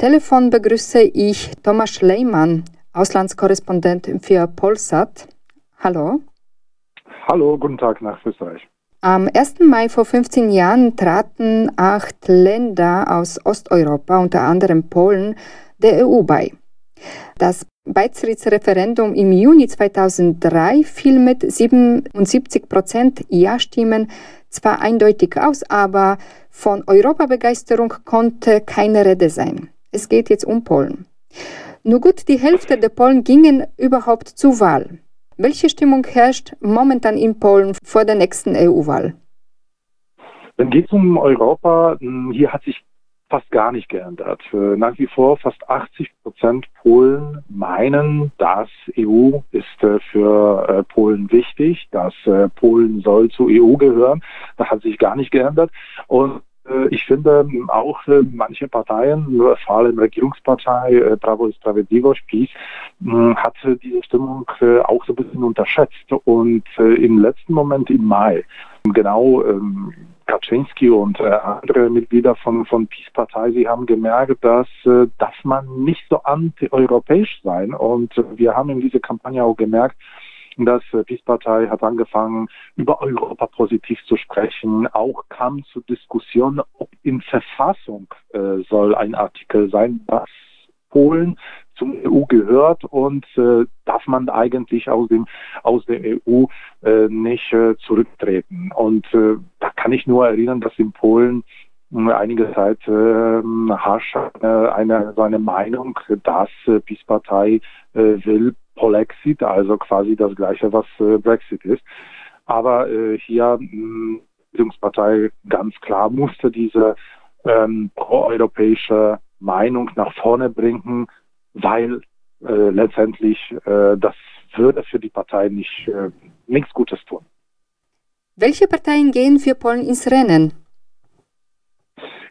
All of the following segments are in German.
Telefon begrüße ich Thomas Schleimann, Auslandskorrespondent für Polsat. Hallo. Hallo, guten Tag nach Österreich. Am 1. Mai vor 15 Jahren traten acht Länder aus Osteuropa, unter anderem Polen, der EU bei. Das Beitrittsreferendum im Juni 2003 fiel mit 77 Prozent Ja-Stimmen zwar eindeutig aus, aber von Europabegeisterung konnte keine Rede sein. Es geht jetzt um Polen. Nur gut die Hälfte der Polen gingen überhaupt zur Wahl. Welche Stimmung herrscht momentan in Polen vor der nächsten EU-Wahl? Dann geht es um Europa. Hier hat sich fast gar nicht geändert. Nach wie vor fast 80 Prozent Polen meinen, dass EU ist äh, für äh, Polen wichtig, dass äh, Polen soll zur EU gehören. Das hat sich gar nicht geändert. Und ich finde auch manche Parteien, vor allem Regierungspartei Prawo i Sprawiedliwość, PiS, hat diese Stimmung auch so ein bisschen unterschätzt. Und im letzten Moment im Mai, genau ähm, Kaczynski und äh, andere Mitglieder von, von Peace-Partei, sie haben gemerkt, dass, äh, dass man nicht so anti-europäisch sein. Und wir haben in dieser Kampagne auch gemerkt, dass äh, Peace-Partei hat angefangen, über Europa positiv zu sprechen. Auch kam zur Diskussion, ob in Verfassung äh, soll ein Artikel sein, dass Polen zum EU gehört und äh, darf man eigentlich aus dem aus der EU äh, nicht äh, zurücktreten. Und äh, da kann ich nur erinnern, dass in Polen äh, einige Zeit Hasch äh, eine seine Meinung, dass äh, PiS-Partei äh, will Polexit, also quasi das gleiche, was äh, Brexit ist. Aber äh, hier mh, Bildungspartei ganz klar musste diese ähm, proeuropäische Meinung nach vorne bringen, weil äh, letztendlich äh, das würde für die Partei nicht äh, nichts Gutes tun. Welche Parteien gehen für Polen ins Rennen?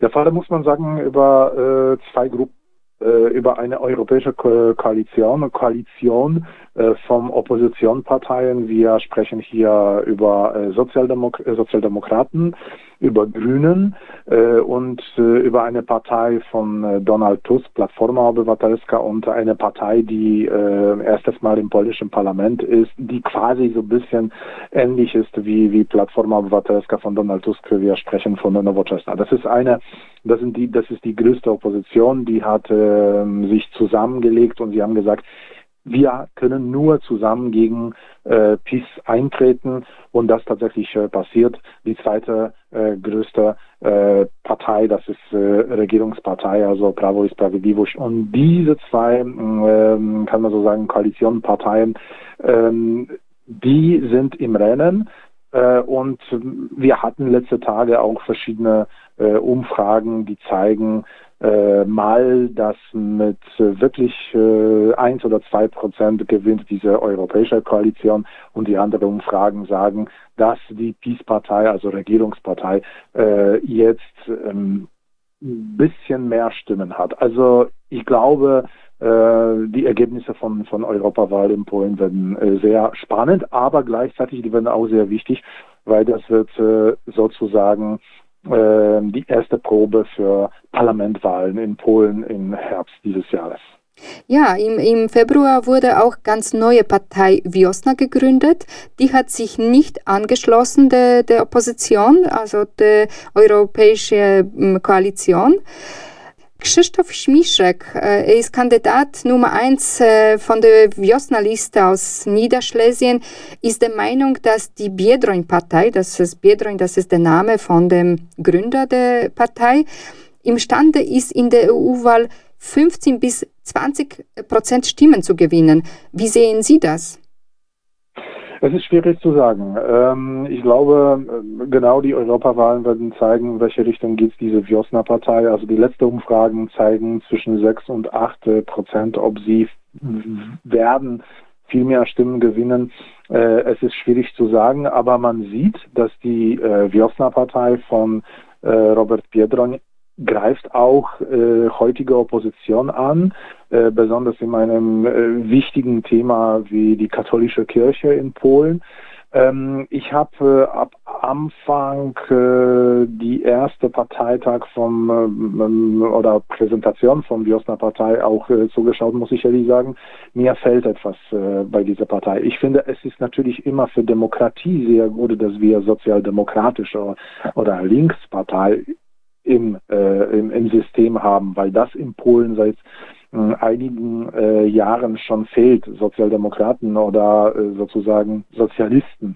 Ja, vor allem muss man sagen, über äh, zwei Gruppen über eine europäische Ko Koalition, Koalition äh, von Oppositionsparteien. Wir sprechen hier über äh, Sozialdemok Sozialdemokraten, über Grünen äh, und äh, über eine Partei von äh, Donald Tusk, Platforma Obywatelska und eine Partei, die äh, erstes Mal im polnischen Parlament ist, die quasi so ein bisschen ähnlich ist wie, wie Platforma Obywatelska von Donald Tusk. Wir sprechen von der Nowoczesna. Das ist eine, das sind die, das ist die größte Opposition, die hat äh, sich zusammengelegt und sie haben gesagt, wir können nur zusammen gegen äh, PiS eintreten und das tatsächlich äh, passiert. Die zweite äh, größte äh, Partei, das ist äh, Regierungspartei, also Prawo i Sprawiedliwość. Und diese zwei, ähm, kann man so sagen, Koalitionparteien, ähm, die sind im Rennen. Äh, und wir hatten letzte Tage auch verschiedene äh, Umfragen, die zeigen, äh, mal, dass mit äh, wirklich äh, oder zwei Prozent gewinnt diese europäische Koalition und die anderen Umfragen sagen, dass die Peace-Partei, also Regierungspartei, äh, jetzt ähm, ein bisschen mehr Stimmen hat. Also ich glaube, äh, die Ergebnisse von, von Europawahl in Polen werden äh, sehr spannend, aber gleichzeitig die werden auch sehr wichtig, weil das wird sozusagen die erste Probe für Parlamentwahlen in Polen im Herbst dieses Jahres. Ja, im, im Februar wurde auch ganz neue Partei Wiosna gegründet. Die hat sich nicht angeschlossen der, der Opposition, also der Europäischen Koalition. Krzysztof Schmiszek äh, ist Kandidat Nummer eins äh, von der Wiosna-Liste aus Niederschlesien, ist der Meinung, dass die Biedroń-Partei, das ist Biedroń, das ist der Name von dem Gründer der Partei, imstande ist, in der EU-Wahl 15 bis 20 Prozent Stimmen zu gewinnen. Wie sehen Sie das? Es ist schwierig zu sagen. Ähm, ich glaube, genau die Europawahlen werden zeigen, in welche Richtung geht diese Wiosna-Partei. Also die letzten Umfragen zeigen zwischen 6 und 8 Prozent, ob sie werden viel mehr Stimmen gewinnen. Äh, es ist schwierig zu sagen, aber man sieht, dass die äh, Wiosna-Partei von äh, Robert Biedroń greift auch äh, heutige Opposition an, äh, besonders in einem äh, wichtigen Thema wie die katholische Kirche in Polen. Ähm, ich habe äh, ab Anfang äh, die erste Parteitag vom ähm, oder Präsentation von Wiosna Partei auch äh, zugeschaut, muss ich ehrlich sagen. Mir fällt etwas äh, bei dieser Partei. Ich finde, es ist natürlich immer für Demokratie sehr gut, dass wir sozialdemokratische oder Linkspartei im, äh, im, im System haben, weil das in Polen seit äh, einigen äh, Jahren schon fehlt. Sozialdemokraten oder äh, sozusagen Sozialisten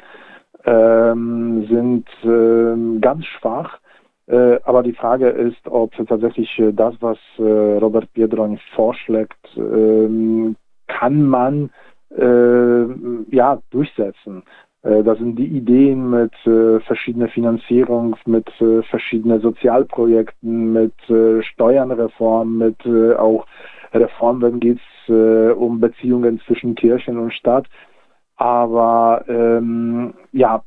ähm, sind äh, ganz schwach. Äh, aber die Frage ist, ob tatsächlich äh, das, was äh, Robert Biedroń vorschlägt, ähm, kann man ja durchsetzen. Äh, da sind die Ideen mit äh, verschiedener Finanzierung, mit äh, verschiedenen Sozialprojekten, mit äh, Steuernreform, mit äh, auch Reformen, dann geht es äh, um Beziehungen zwischen Kirchen und Staat. Aber ähm, ja,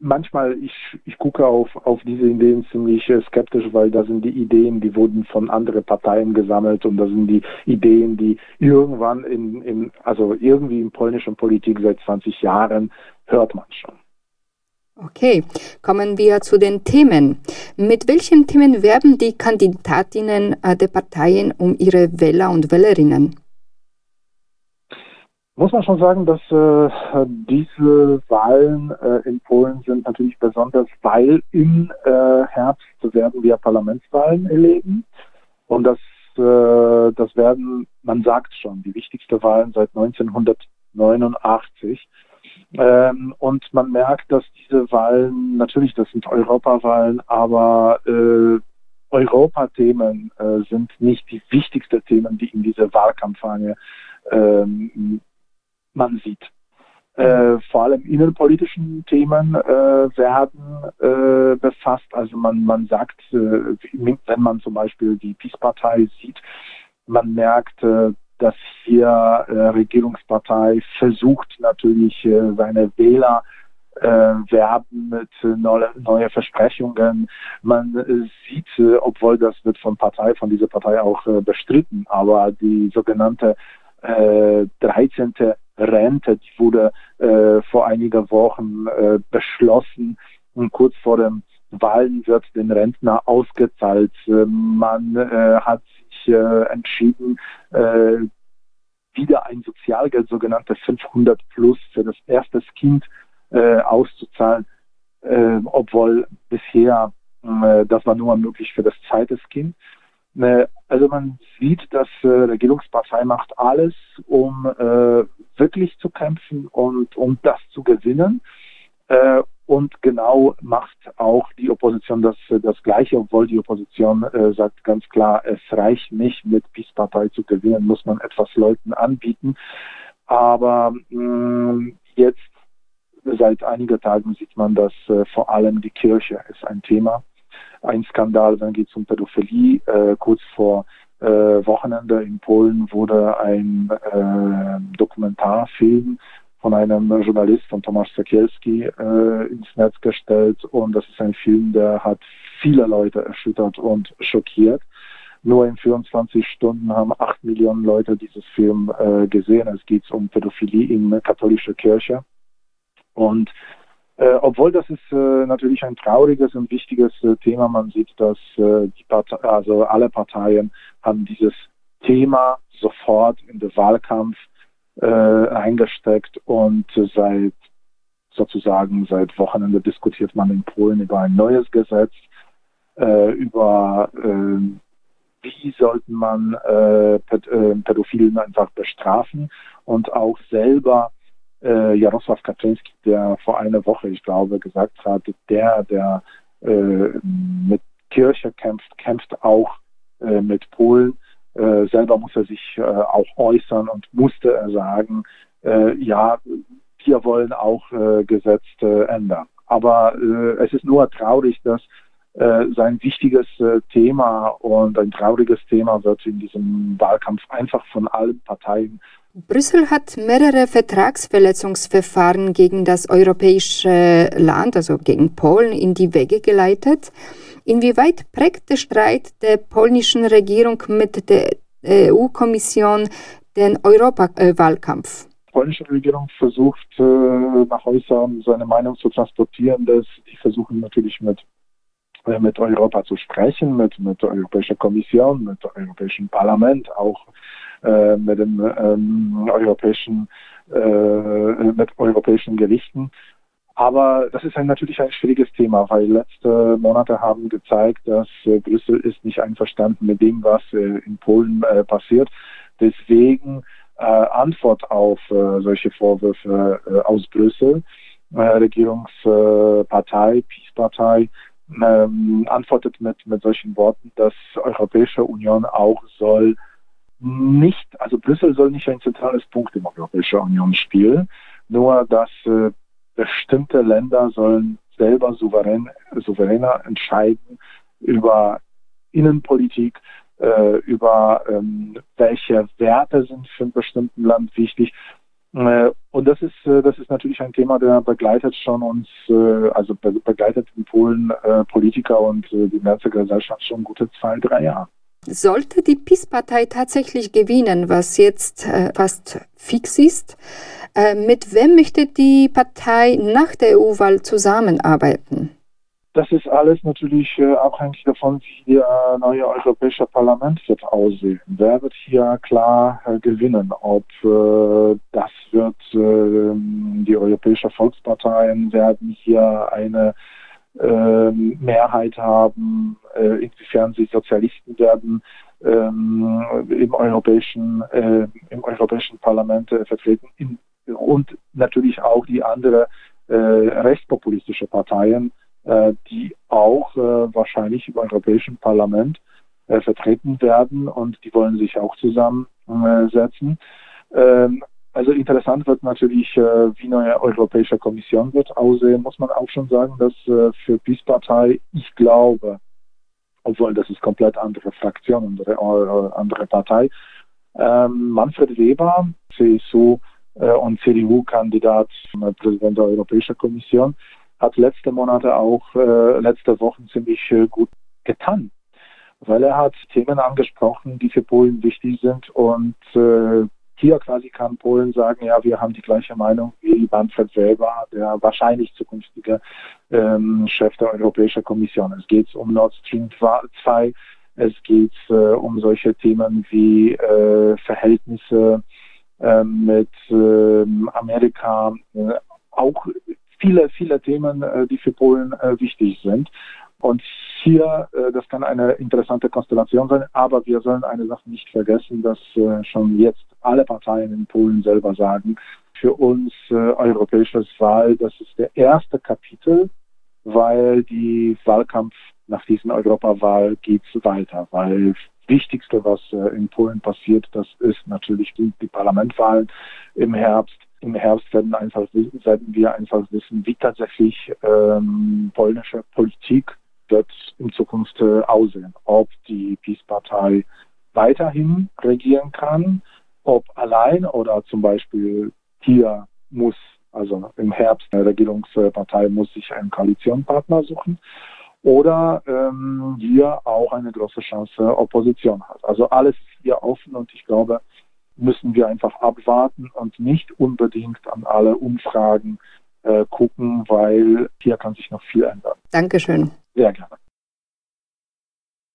manchmal, ich, ich gucke auf, auf diese Ideen ziemlich äh, skeptisch, weil da sind die Ideen, die wurden von anderen Parteien gesammelt und da sind die Ideen, die irgendwann in, in also irgendwie in polnischen Politik seit 20 Jahren hört man schon. Okay, kommen wir zu den Themen. Mit welchen Themen werben die Kandidatinnen äh, der Parteien um ihre Wähler und Wählerinnen? Muss man schon sagen, dass äh, diese Wahlen äh, in Polen sind natürlich besonders, weil im äh, Herbst werden wir Parlamentswahlen erleben. Und das, äh, das werden, man sagt schon, die wichtigste Wahlen seit 1989. Ähm, und man merkt, dass diese Wahlen, natürlich, das sind Europawahlen, aber äh, Europathemen äh, sind nicht die wichtigsten Themen, die in dieser Wahlkampagne ähm, man sieht. Äh, vor allem innenpolitischen Themen äh, werden äh, befasst. Also man, man sagt, äh, wenn man zum Beispiel die Peace-Partei sieht, man merkt, äh, dass hier äh, Regierungspartei versucht natürlich seine Wähler werben mit neue, neue Versprechungen. Man sieht, obwohl das wird von Partei, von dieser Partei auch bestritten, aber die sogenannte 13. Rente, die wurde äh, vor einigen Wochen äh, beschlossen und kurz vor dem Wahlen wird den Rentner ausgezahlt. Äh, man äh, hat sich äh, entschieden, äh, wieder ein Sozialgeld, sogenannte 500 plus für das erste Kind auszuzahlen, obwohl bisher das war nur möglich für das zweite Kind. Also man sieht, dass äh, Regierungspartei macht alles, um äh, wirklich zu kämpfen und um das zu gewinnen. Äh, und genau macht auch die Opposition das, das Gleiche, obwohl die Opposition äh, sagt ganz klar, es reicht nicht, mit Peace-Partei zu gewinnen, muss man etwas Leuten anbieten. Aber mh, mm, jetzt, seit einigen Tagen sieht man, dass äh, vor allem die Kirche ist ein Thema ein Skandal, dann geht es um Pädophilie. Äh, kurz vor äh, Wochenende in Polen wurde ein äh, Dokumentarfilm von einem Journalist, von Tomasz Sekielski, äh, ins Netz gestellt und das ist ein Film, der hat viele Leute erschüttert und schockiert. Nur in 24 Stunden haben 8 Millionen Leute dieses Film äh, gesehen. Es geht um Pädophilie in der katholischen Kirche. Und äh, obwohl das ist äh, natürlich ein trauriges und wichtiges äh, Thema. Man sieht, dass äh, die Partei, also alle Parteien haben dieses Thema sofort in den Wahlkampf äh, eingesteckt und seit sozusagen seit Wochenende diskutiert man in Polen über ein neues Gesetz, äh, über wie sollte man Pädophilen einfach bestrafen und auch selber äh, Jarosław Kaczynski, der vor einer Woche, ich glaube, gesagt hat, der, der äh, mit Kirche kämpft, kämpft auch äh, mit Polen. Äh, selber muss er sich äh, auch äußern und musste er sagen, äh, ja, wir wollen auch äh, Gesetze ändern. Aber äh, es ist nur traurig, dass äh, sein wichtiges äh, Thema und ein trauriges Thema wird in diesem Wahlkampf einfach von allen Parteien Brüssel hat mehrere Vertragsverletzungsverfahren gegen das europäische Land, also gegen Polen, in die Wege geleitet. Inwieweit prägt der Streit der polnischen Regierung mit der EU-Kommission den Europawahlkampf? polnische Regierung versucht, äh, nach äußern seine Meinung zu transportieren, dass die versuchen natürlich mit äh, mit Europa zu sprechen, mit, mit der Europäischen Kommission, mit dem Europäischen Parlament, auch äh, mit dem ähm, europäischen, äh, mit europäischen Gerichten. Aber das ist ein, natürlich ein schwieriges Thema, weil letzte Monate haben gezeigt, dass äh, Brüssel ist nicht einverstanden mit dem, was äh, in Polen äh, passiert. Deswegen äh, Antwort auf äh, solche Vorwürfe äh, aus Brüssel, Regierungspartei, Peace-Partei, ähm, antwortet mit, mit solchen Worten, dass Europäische Union auch soll nicht, also Brüssel soll nicht ein zentrales Punkt im Europäischen Union spielen, nur dass äh, bestimmte Länder sollen selber souverän, souveräner entscheiden über Innenpolitik, äh, über ähm, welche Werte sind für ein bestimmtes Land wichtig. Äh, und das ist, äh, das ist natürlich ein Thema, der begleitet schon uns, äh, also begleitet in Polen Politiker und die ganze Gesellschaft schon gute zwei, drei Jahre. Sollte die PiS-Partei tatsächlich gewinnen, was jetzt fast fix ist, mit wem möchte die Partei nach der EU-Wahl zusammenarbeiten? Das ist alles natürlich äh, abhängig davon, wie das neue Europäische Parlament wird aussehen. Wer wird hier klar äh, gewinnen? Ob äh, das wird, ähm, die Europäische Volksparteien werden hier eine ähm, Mehrheit haben, inwiefern sie Sozialisten werden ähm, im europäischen im europäischen Parlament vertreten in, und natürlich auch die andere äh, rechtspopulistische Parteien, die auch äh, wahrscheinlich im europäischen Parlament vertreten werden und die wollen sich auch zusammensetzen. Ähm, also interessant wird natürlich, äh, wie neue Europäische Kommission wird aussehen. Muss man auch schon sagen, dass äh, für PiS-Partei, ich glaube, obwohl das ist komplett andere Fraktion, andere, äh, andere Partei, ähm, Manfred Weber, CSU und CDU-Kandidat Präsident der Europäischen Kommission, hat letzte Monate auch, letzte Wochen ziemlich gut getan weil er hat Themen angesprochen, die für Polen wichtig sind und äh, hier quasi kann Polen sagen, ja, wir haben die gleiche Meinung wie Manfred selber, der wahrscheinlich zukünftige ähm, Chef der Europäischen Kommission. Es geht um Nord Stream 2, es geht äh, um solche Themen wie äh, Verhältnisse äh, mit ähm, Amerika, äh, auch viele, viele Themen, äh, die für Polen äh, wichtig sind. Und hier, äh, das kann eine interessante Konstellation sein, aber wir sollen eine Sache nicht vergessen, dass äh, schon jetzt alle Parteien in Polen selber sagen, für uns äh, europäisches Wahl, das ist der erste Kapitel, weil die Wahlkampf nach diesen Europawahl geht weiter, weil Wichtigste, was äh, in Polen passiert, das ist natürlich die, die Parlamentwahlen im Herbst. Im Herbst werden, einfach, werden wir einfach wissen, wie tatsächlich ähm, polnische Politik wird in Zukunft äh, aussehen. Ob die Peace-Partei weiterhin regieren kann, ob allein oder zum Beispiel hier muss, also im Herbst, eine Regierungspartei muss sich einen Koalitionpartner suchen oder ähm, hier auch eine große Chance Opposition hat. Also alles ist hier offen und ich glaube, müssen wir einfach abwarten und nicht unbedingt an alle Umfragen äh, gucken, weil hier kann sich noch viel ändern. Dankeschön. Sehr gerne.